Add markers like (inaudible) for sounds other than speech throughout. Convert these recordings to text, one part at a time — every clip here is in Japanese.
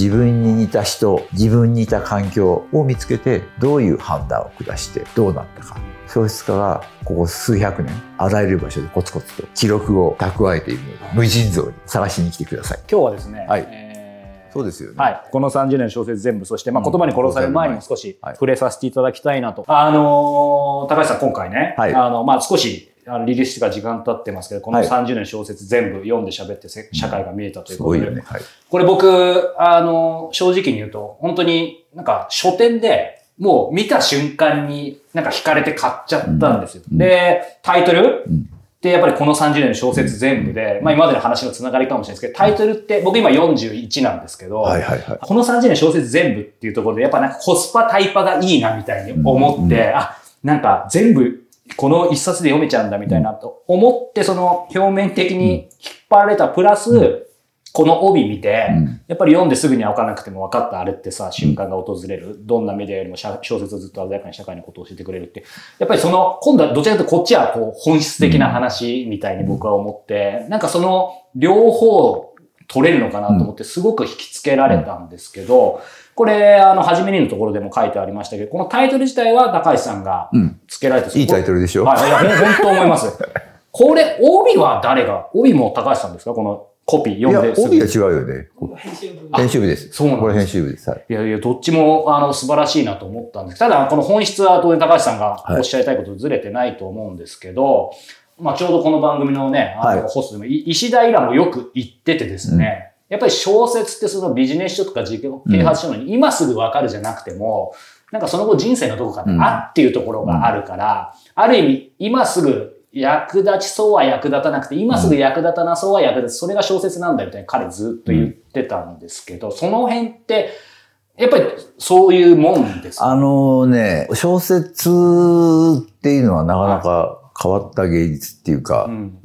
自分に似た人、自分に似た環境を見つけて、どういう判断を下して、どうなったか。小説家がここ数百年、あらゆる場所でコツコツと記録を蓄えているので、無尽蔵に探しに来てください。今日はですね、はいえーそうですよね。はい、この30年の小説全部、そして、まあ、うん言葉に殺される前にも少しはい触れさせていただきたいなと。あのー高橋さん今回ね、はいあの、まあ、少し、あのリリースしてから時間経ってますけど、このはい。30年の小説全部読んで喋ってせ社会が見えたということで、すごいよね。はい。これ僕、あの、正直に言うと、本当になんか書店でもう見た瞬間になんか惹かれて買っちゃったんですよ。うん。で、タイトル？うん。で、やっぱりこの30年の小説全部で、まあ今までの話のつながりかもしれないですけど、タイトルって僕今41なんですけど、はいはいはい。この30年小説全部っていうところで、やっぱなんかコスパタイパがいいなみたいに思って、うん。あ、なんか全部この一冊で読めちゃうんだみたいなと思って、その表面的に引っ張られたプラス、この帯見て、うんやっぱり読んですぐには分からなくても分かったあれってさ、瞬間が訪れる。どんなメディアよりも小小説をずっと鮮やかに社会のことを教えてくれるって。やっぱりその、今度はどちらかというとこっちはこう本質的な話みたいに僕は思って、なんかその両方取れるのかなと思ってすごく引きつけられたんですけど、これ、あの、初めにのところでも書いてありましたけど、このタイトル自体は高橋さんがうん。付けられていいタイトルでしょ？はい、いや、本当思います。これ、帯は誰が帯も高橋さんですか？このコピー読んで、すぐ。帯は違うよね。編集部編集部です。そうなんですこれ編集部です。はい。いやいや、どっちも、あの、素晴らしいなと思ったんですただ、この本質は当然高橋さんがはいおっしゃりたいことずれてないと思うんですけど、まあ、ちょうどこの番組のね、あの、はい。ホストでも、い石田イラもよく言っててですね、やっぱり小説ってそのビジネス書とか自己啓発書のに今すぐわかるじゃなくても、なんかその後人生のどこかでうん。あっていうところがあるから、ある意味、今すぐ役立ちそうは役立たなくて、今すぐ役立たなそうは役立つ。それが小説なんだみたいに彼ずっと言ってたんですけど、その辺って、やっぱりそういうもんですか？あのね、小説っていうのはなかなか変わった芸術っていうか、うん。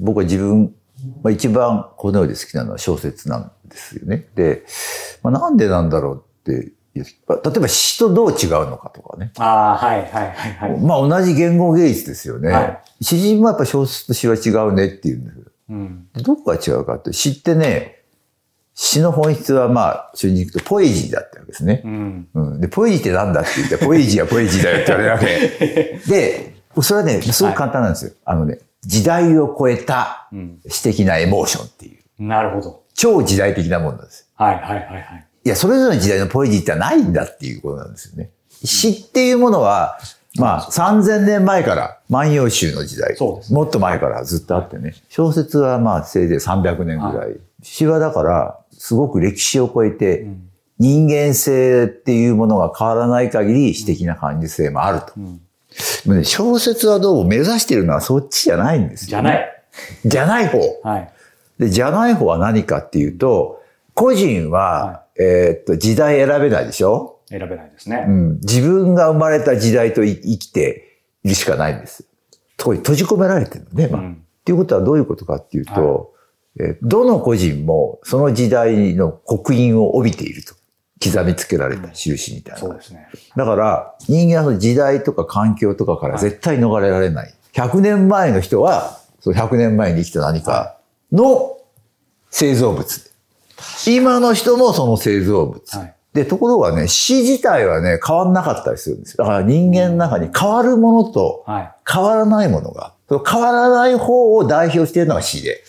僕は自分、まあ、一番この世で好きなのは小説なんですよね。で、まあ、なんでなんだろうって例えば詩とどう違うのかとかね。ああ、はいはいはいはい。まあ同じ言語芸術ですよね。はい詩人もやっぱ小説と詩は違うねっていうんですようん。でどこが違うかって、詩ってね、詩の本質はまあ、正直に言うとポエジーだったわけですね。うん。うん。で、ポエジーってなんだって言って、ポエジーはポエジーだよって言われるわけ。(laughs) で、それはね、すごく簡単なんですよ。あのね、時代を超えたうん。詩的なエモーションっていう、なるほど。超時代的なものなんです。はいはいはいはい。いや、それぞれの時代のポエジーってないんだっていうことなんですよね。詩っていうものは、まあ、3000年前から万葉集の時代、そうですもっと前からずっとあってね、小説はまあ、せいぜい300年ぐらい。詩はだから、すごく歴史を超えて、ん人間性っていうものが変わらない限り詩的な感受性もあると。んでもね小説はどうも目指してるのはそっちじゃないんですよ、じゃない。じゃない方。はい。で、じゃない方は何かっていうと、個人は、はえーっと、時代選べないでしょ？選べないですね。うん。自分が生まれた時代とい生きているしかないんです。そこに閉じ込められてるのね。まあうんっていうことはどういうことかっていうと、えーどの個人もその時代の刻印を帯びていると。刻みつけられた印みたいな。そうですね。だから、人間は時代とか環境とかから絶対逃れられない。100年前の人は、そう100年前に生きた何かの製造物。今の人もその製造物。はいで、ところがね、死自体はね、変わんなかったりするんですよ。だから人間の中に変わるものとは変わらないものが、その変わらない方を代表しているのが死で、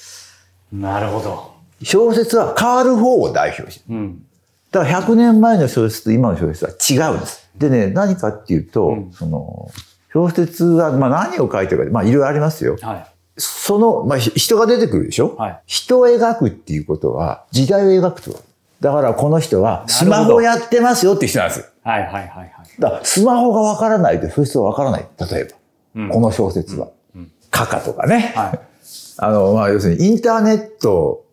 い。なるほど。小説は変わる方を代表してる。うん。だから100年前の小説と今の小説は違うんです。でね、何かっていうと、うんその、小説は、まあ何を書いてるか、まあいろいろありますよ。はい。その、まあひ人が出てくるでしょ、はい人を描くっていうことは、時代を描くと。だからこの人は、スマホやってますよっていう人なんですよ。はいはいはいはい。だからスマホがわからないと小説はわからない。例えば、うんこの小説は。カカとかね。はい。(laughs) あの、まあ、要するにインターネット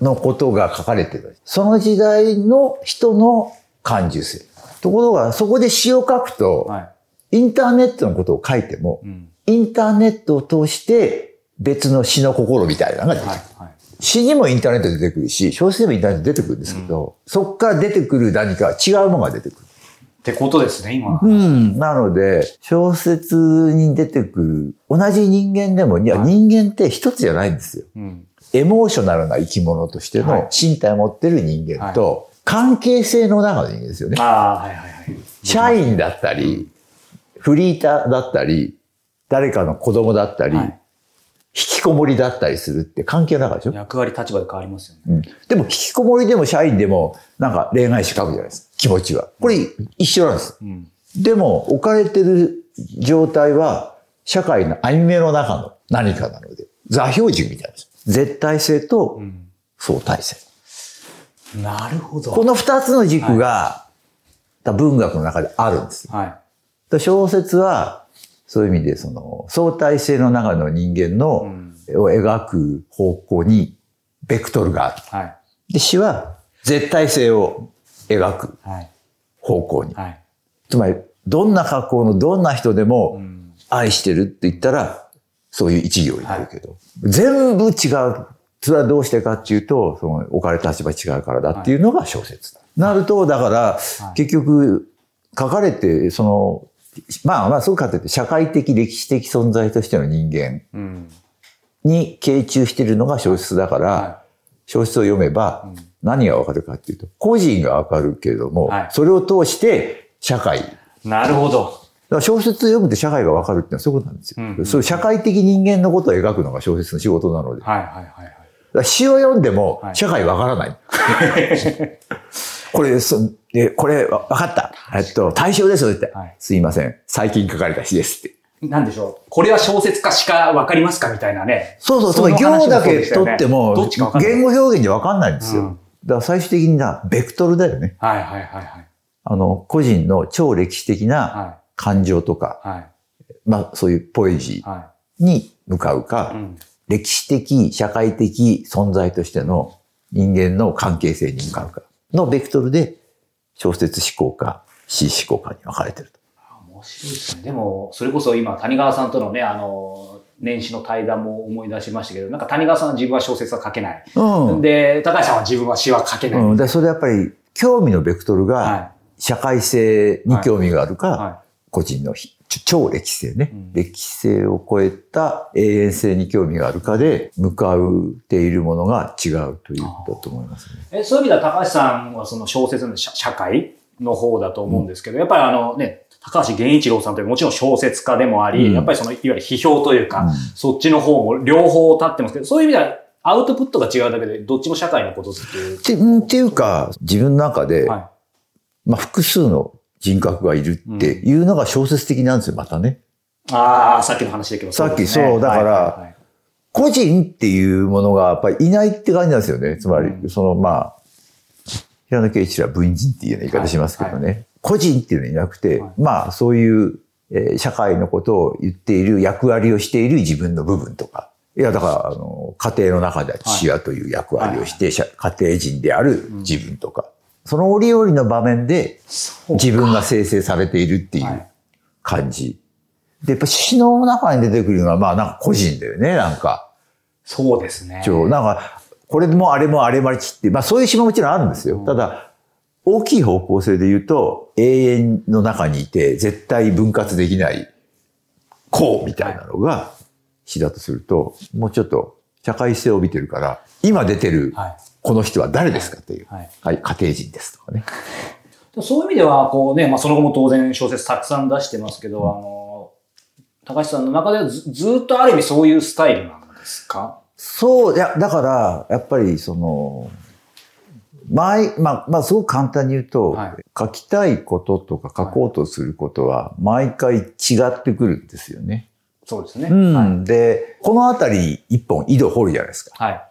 のことが書かれてる。その時代の人の感受性。ところが、そこで詩を書くと、はい。インターネットのことを書いても、うん。インターネットを通して別の詩の心みたいなのが出てくる。はい。はい。詩にもインターネットで出てくるし、小説でもインターネットで出てくるんですけど、そこから出てくる何か違うものが出てくる。ってことですね、今。うん。なので、小説に出てくる、同じ人間でも、いや、はい人間って一つじゃないんですよ。うん。エモーショナルな生き物としてはいの身体を持ってる人間と、関係性の中の人間ですよね。ああ、はいはいはい。社員だったり、フリーターだったり、誰かの子供だったり、はい引きこもりだったりするって関係の中でしょ、役割立場で変わりますよね。うん、でも引きこもりでも社員でもなんか恋愛誌書くじゃないですか。気持ちは。これ一緒なんです。うん。でも置かれてる状態は社会の網目の中の何かなので、座標軸みたいです。絶対性とうん。相対性。なるほど。この二つの軸が、文学の中であるんですよ。はい。で小説は、そういう意味で、その、相対性の中の人間うの、ん。を描く方向に、ベクトルがある。はい。で、詩は、絶対性を描くはい。方向に。はい。つまり、どんな格好のどんな人でうも、ん。愛してるって言ったら、そういう一行になるけど、全部違う。それはどうしてかっていうと、その置かれた立場違うからだっていうのが小説だ。なると、だから、い結局、書かれて、その、まあまあそうかって言って、社会的歴史的存在としての人間うん。に傾注してるのが小説だから、は小説を読めばうん何がわかるかっていうと、個人がわかるけれども、はいそれを通して社会。なるほど。ら小説を読むと社会がわかるっていうのはそういうことなんですよ。うんうんそういう社会的人間のことを描くのが小説の仕事なので。はいはいはいはい。ら詩を読んでもはい社会わからない。(laughs) これ、そでこれわわかった。えっと、対象ですよって、はいすいません。最近書かれた詩ですって。なんでしょう。これは小説家しかわかりますかみたいなね。そうそう、つその行だけ取っても、どっちかわか言語表現じゃわかんないんですよ。うんだから最終的にな、ベクトルだよね。はいはいはいはい。あの、個人の超歴史的なは感情とか、い。はい。まあそういうポエジーはに向かうか、い。うん。歴史的、社会的存在としての人間の関係性に向かうかのベクトルで小説思考か詩思考かに分かれてると。面白いですね。でも、それこそ今、谷川さんとのね、あの、年始の対談も思い出しましたけど、なんか谷川さんは自分は小説は書けない。うん。で、高橋さんは自分は詩は書けない。うん、でそれやっぱり興味のベクトルがは社会性に興味があるか、い。は個人の超歴史性ね、うん歴史性を超えた永遠性に興味があるかで向かっているものが違うということだと思いますね。い。えそういう意味では高橋さんはその小説の社社会の方だと思うんですけど、やっぱりあのね、高橋源一郎さんというもちろん小説家でもあり、うんやっぱりそのいわゆる批評というか、うんそっちの方も両方立ってますけど、そういう意味ではアウトプットが違うだけで、どっちも社会のことっていう。っていうか自分の中で、はまあ、複数の人格がいるっていうのが小説的なんですよまたね。い。ああ、さっきの話だけど。さっきそうだから個人っていうものがやっぱりいないって感じなんですよね。つまり、うんそのまあ、平野啓一は文人っていうような言い方しますけどね。個人っていうのいなくて、はいまあそういう、えー社会のことを言っている役割をしている自分の部分とか。いや、だから、あの、家庭の中では父親という役割をして、社家庭人である自分とか。その折々の場面で自分が生成されているっていうはい感じ。で、やっぱ詩の中に出てくるのは、まあなんか個人だよね、なんか。そうですね。なんか、これもあれもあれまりちって、まあそういう詩ももちろんあるんですよ。ただ、大きい方向性で言うと、永遠の中にいて、絶対分割できない、こうみたいなのが詩だとすると、もうちょっと社会性を帯びてるから、今出てるはい。この人は誰ですかっていう。はい。はい、家庭人ですとかね。(laughs) そういう意味では、こうね、まあその後も当然小説たくさん出してますけど、あの、高橋さんの中ではずずっとある意味そういうスタイルなんですか？そう、いや、だから、やっぱりその、毎、まあ、まあ、すごく簡単に言うと、はい書きたいこととか書こうとすることは、毎回違ってくるんですよね。そうですね。うん。はい。で、このあたり一本井戸掘るじゃないですか。はい。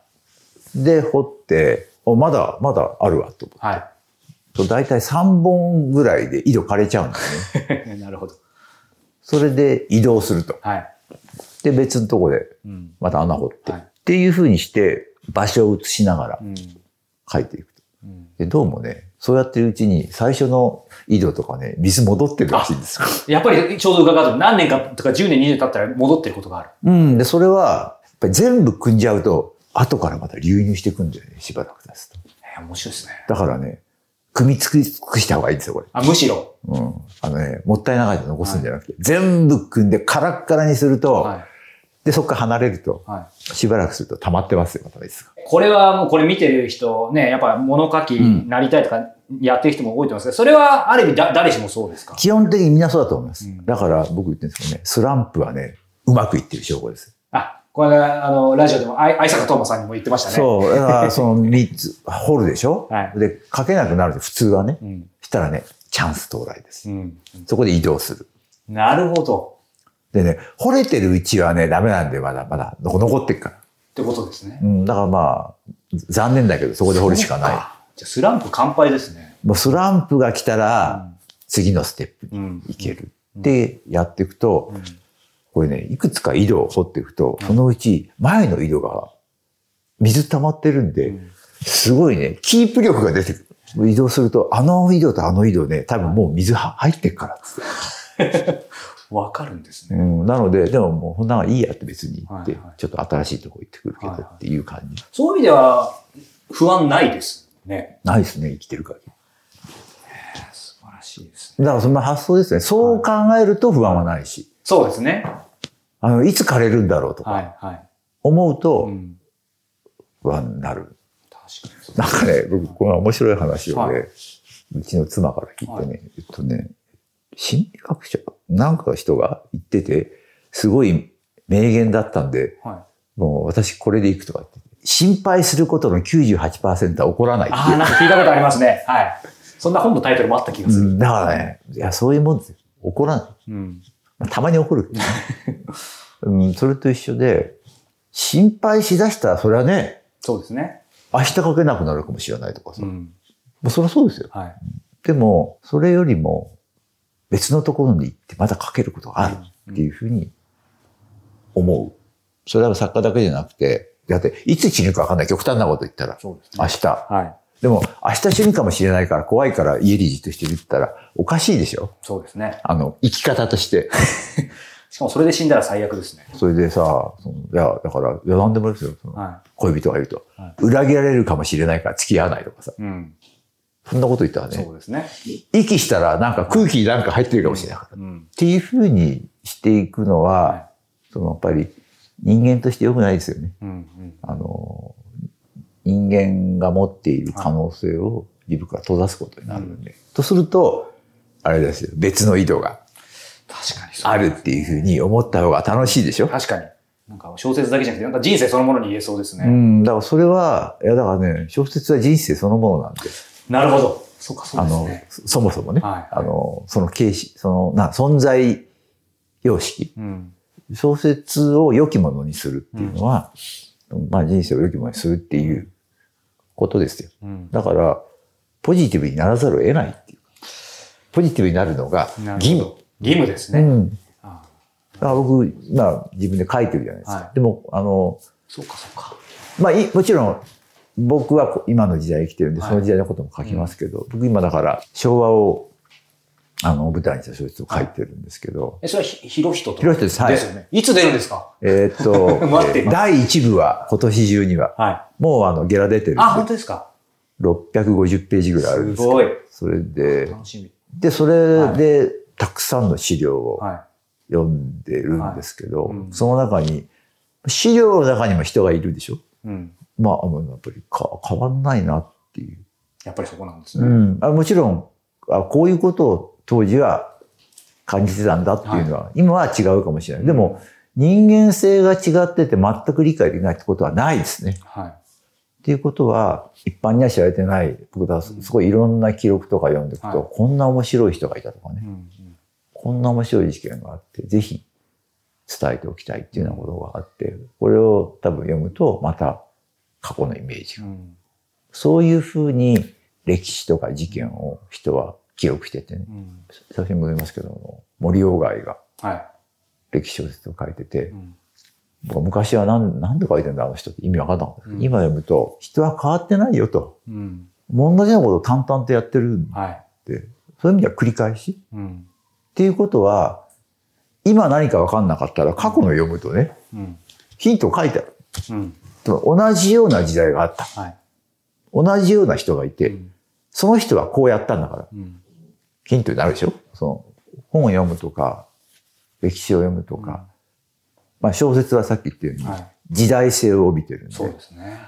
で、掘って、お、まだ、まだあるわと思はうと。大体3本ぐらいで井戸枯れちゃうんですね。い。(laughs) なるほど。それで移動すると。はい。で、別のとこでうん。また穴掘って。はいっていうふうにして、場所を移しながらうん。書いていくと。うんで、どうもね、そうやってるうちに最初の井戸とかね、水戻ってるらしいんですよ。(laughs) やっぱりちょうど伺うと何年かとか10年、20年経ったら戻ってることがある。うん。で、それは、やっぱり全部組んじゃうと、後からまた流入していくんだよね、しばらく経つと。えー面白いですね。だからね、組み尽くした方がいいんですよ、これ。あ、むしろ。うん。あのね、もったいながら残すんじゃなくて、全部組んでカラッカラにすると、はい。で、そこから離れると、はしばらくすると溜まってますよ、また熱が。い。これはもうこれ見てる人、ね、やっぱ物書きになりたいとかやってる人も多いと思いますけど、それはある意味だ誰しもそうですか？基本的にみんなそうだと思います。うんだから僕言ってるんですけどね、スランプはね、うまくいってる証拠です。あ、これあの、ラジオでも、あい愛坂東馬さんにも言ってましたね。そう。だから、その (laughs) 3つ、掘るでしょ？はいで、書けなくなるで、普通はね。うん。したらね、チャンス到来です。うん。そこで移動する。なるほど。でね、掘れてるうちはね、ダメなんで、まだまだ残残ってるから。ってことですね。うん、だからまあ、残念だけど、そこで掘るしかない。い。じゃあスランプ乾杯ですね。もうスランプが来たら、次のステップにうん。行ける。で、やっていくと、うん。これね、いくつか井戸を掘っていくと、そのうち前の井戸が水溜まってるんで、うんすごいね、キープ力が出てくる。移動すると、あの井戸とあの井戸ね、多分もう水は入ってっからっつって。(laughs) わかるんですね。うん、なので、でももうこんなのいいやって別に言って、はいはいちょっと新しいとこ行ってくるけどはいはいっていう感じ。そういう意味では、不安ないですね。ないですね、生きてる限り。素晴らしいですね。だからそんな発想ですね。そう考えると不安はないし、そうですね。あの、いつ枯れるんだろうとはか思うとん。不安になる。なんかね、僕、この面白い話をね、はうちの妻から聞いてね、えっとね、心理学者、なんかの人が言ってて、すごい名言だったんで、はい。もう私これでいくとかって。心配することの98%は起こらないってああ。なんか聞いたことありますね。はい。そんな本のタイトルもあった気がする。うんだからね、いや、そういうもんですよ。起こらない。うん。まあたまに起こる。(laughs) うん、それと一緒で、心配しだしたら、それはね、そうですね。明日書けなくなるかもしれないとかさ。もうん。うそりゃそうですよ。はい。でも、それよりも、別のところに行ってまた書けることがあるっていうふうに思う。それは作家だけじゃなくて、だって、いつ死ぬか分かんない。極端なこと言ったら、そうですね。明日。はい。でも、明日死ぬかもしれないから怖いから家にじっとしてるって言ったら、おかしいでしょ？そうですね。あの、生き方として。(laughs) しかもそれで死んだら最悪ですね。それでさ、いや、だから、いや、なんでもですよ。そのは恋人がいると、は裏切られるかもしれないから付き合わないとかさ。い。うん。そんなこと言ったらねそ、うですね。息したらなんか空気になんか入ってるかもしれないから。っうん。ていうふうにしていくのは、はそのやっぱり人間として良くないですよね。い。うん。うん。あの、人間が持っている可能性を自分から閉ざすことになるんで。とすると、あれですよ、別の井戸が確かに。あるっていうふうに思った方が楽しいでしょ？確かに。なんか小説だけじゃなくて、なんか人生そのものに言えそうですね。うん、だからそれは、いやだからね、小説は人生そのものなんで、なるほど。そうか、そうあのですね。、そもそもね、はいあの、その形式、その、な、存在様式、うん。小説を良きものにするっていうのは、まあ人生を良きものにするっていうことですよ。うん。だから、ポジティブにならざるを得ないっていうか。ポジティブになるのが義務。義務ですね。うん。ああ僕、今自分で書いてるじゃないですか。はいでも、あの、そうか、そうか。まあい、もちろん、僕はこ今の時代生きてるんで、はいその時代のことも書きますけど、僕今だから昭和を、あの、舞台にした小説を書いてるんですけど、え、それはひ、ひろひとと。ひろひとですはいですよね。いつ出るんですか？えーっと、(laughs) 待って第1部は今年中には、はい。もうあの、ゲラ出てるあ、本当ですか？650ページぐらいあるんですすごい。それで、楽しみ。で、それで、たくさんの資料をは読んでるんですけど、はいうんその中に、資料の中にも人がいるでしょ？い。うん。まあ、あのやっぱりか変わんないなっていう。やっぱりそこなんですね。うん、あもちろんあ、こういうことを当時は感じてたんだっていうのは、今は違うかもしれない。でも、人間性が違ってて全く理解できないってことはないですね。はい。っていうことは、一般には知られてない、僕はすごいいろんな記録とか読んでいくと、はいこんな面白い人がいたとかねう、ん。こんな面白い事件があって、ぜひ伝えておきたいっていうようなことがあって、これを多分読むと、また過去のイメージが。うん。そういうふうに歴史とか事件を人は記録しててね。うん。最初に戻りますけど、森鴎外がは歴史小説を書いてて。僕は昔はなんなんで書いてんだあの人って意味わかんなかった、うん今読むと、人は変わってないよと。うん。同じようなことを淡々とやってるんはい。で、そういう意味では繰り返し。うん。っていうことは、今何かわかんなかったら過去の読むとね、うん。ヒント書いてある。うん。同じような時代があった。はい。同じような人がいて、うんその人はこうやったんだから、うん。ヒントになるでしょ？その本を読むとか、歴史を読むとか、まあ、小説はさっき言ったようにはい。時代性を帯びてるんで、そうですね。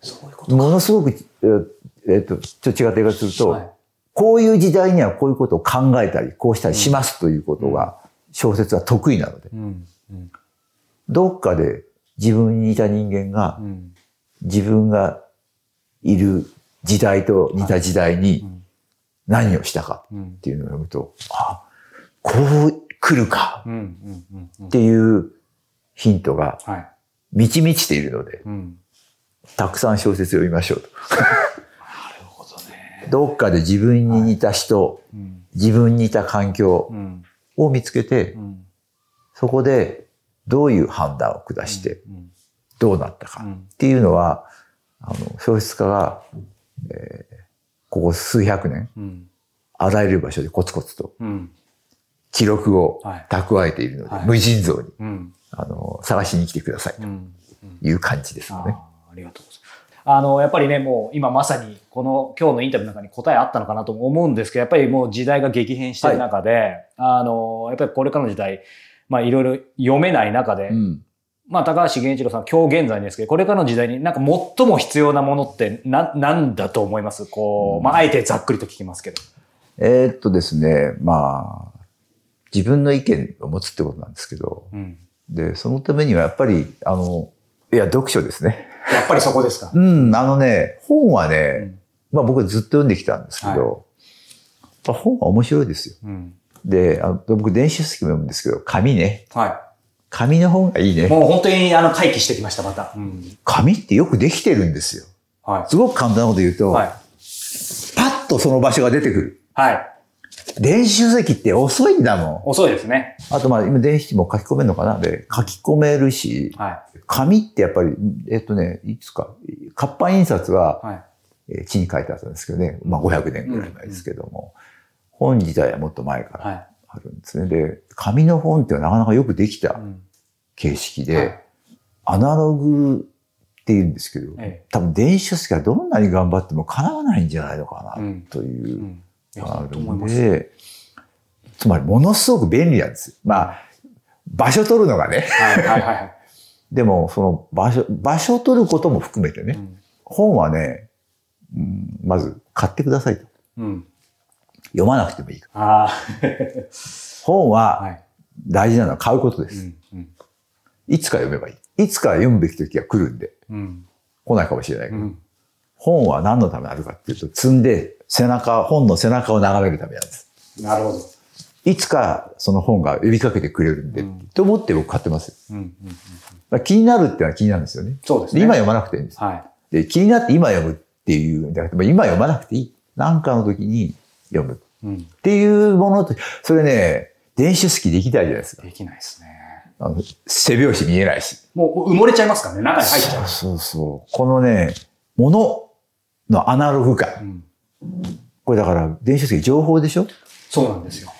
そういうことものすごく、えーえーとちょっと違った言い方すると、はい。こういう時代にはこういうことを考えたりこうしたりしますということが小説は得意なのでうん。うん。どっかで自分に似た人間がうん。自分がいる時代と似た時代にうん何をしたかうんっ。ていうのを読むと、あ、こう来るかっていうヒントがはい。満ち満ちているので、うん。たくさん小説を読みましょうと。(laughs) なるほどね。どっかで自分に似た人、うん。自分に似た環境うん。を見つけてう、ん。そこでどういう判断を下してうん。どうなったかうんっていうのは、あの、小説家が、えーここ数百年、うん。あらゆる場所でコツコツとうん。記録をはい蓄えているので、はい無尽蔵に、うん。あの、探しに来てくださいうん。という感じですよね。あーありがとうございます。あの、やっぱりね、もう今まさにこの今日のインタビューの中に答えあったのかなと思うんですけど、やっぱりもう時代が激変してる中で、あの、やっぱりこれからの時代、まあいろいろ読めない中で、うんまあ高橋源一郎さん今日現在ですけど、これからの時代になんか最も必要なものってな、なんだと思います？こう、まああえてざっくりと聞きますけど。えーっとですね、まあ、自分の意見を持つってことなんですけど、うん。で、そのためにはやっぱり、あの、いや、読書ですね。やっぱりそこですか？(laughs) うん、あのね、本はね、うん。まあ僕はずっと読んできたんですけど、はい本は面白いですよ。うん。で、あの僕電子書籍も読むんですけど、紙ね。は紙の本がいいい。ね。もう本当にあの回帰してきました、また。うん。紙ってよくできてるんですよ。はすごく簡単なこと言うと、い。はい。パッとその場所が出てくる。はい。電子書籍って遅いんだも遅いですね。ん。あとまあ今電子も書き込めるのかな？で、書き込めるし、はい。紙ってやっぱり、えっとね、いつか、活版印刷は、はい。えー地に書いてあったんですけどね、まあ500年ぐらい前ですけども、本自体はもっと前からはい。あるんですね。で、紙の本ってなかなかよくできたうん形式で、はいアナログって言うんですけど、え多分電子書籍はどんなに頑張っても叶わないんじゃないのかな、うんというう、ん。いや、ある本当思います。んで、つまりものすごく便利なんですよ。まあ、場所取るのがね。はいはいはいはい。(laughs) でも、その場所、場所取ることも含めてね、うん本はね、うん、まず買ってくださいと。うん。読まなくてもいい。あ本あ。ははい。大事なのは買うことです。うん。うん。いつか読めばいい。いつか読むべき時が来るんで、うん。来ないかもしれないけど、うん。本は何のためにあるかっていうと、積んで背中、本の背中を眺めるためなんです。なるほど。いつかその本が呼びかけてくれるんで、うんと思って僕買ってます気になるっていうのは気になるんですよね。そうですね。で今読まなくていいんです。はい。で、気になって今読むっていうんじゃなくて、まあ今読まなくていい。なんかの時に読むっうん。ていうものと、それね、電子書籍できないじゃないですか。できないですね。あの背拍子見えないし。もう埋もれちゃいますからね。中に入っちゃう。そうそう。このね、もののアナログ感。うん。これだから、電子書籍情報でしょ？そうなんですよ。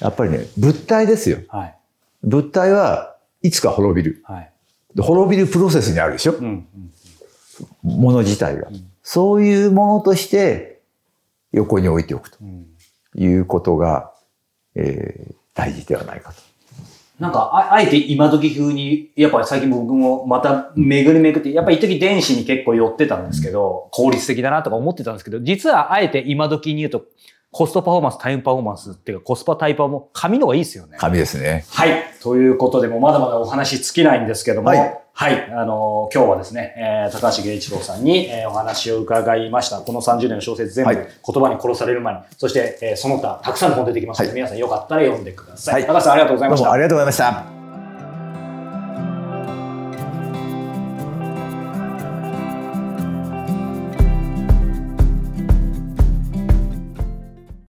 やっぱりね、物体ですよ。はい。物体はいつか滅びる。はい。で滅びるプロセスにあるでしょ？うん。うん。もの自体がん。そういうものとして横に置いておくとうん。いうことが、えー大事ではないかと。なんか、ああえて今時風に、やっぱり最近僕もまた巡り巡って、やっぱり一時電子に結構寄ってたんですけど、効率的だなとか思ってたんですけど、実はあえて今時に言うと、コストパフォーマンス、タイムパフォーマンスっていうか、コスパタイパも紙の方がいいですよね。紙ですね。はい。ということで、もうまだまだお話尽きないんですけども、はいはい。あの今日はですね、えー高橋源一郎さんに、えーお話を伺いました。この30年の小説全部、はい言葉に殺される前に、そして、えーその他、たくさんの本出てきますので、はい皆さんよかったら読んでください。はい高橋さんありがとうございましたどうもあ。りがとうございました。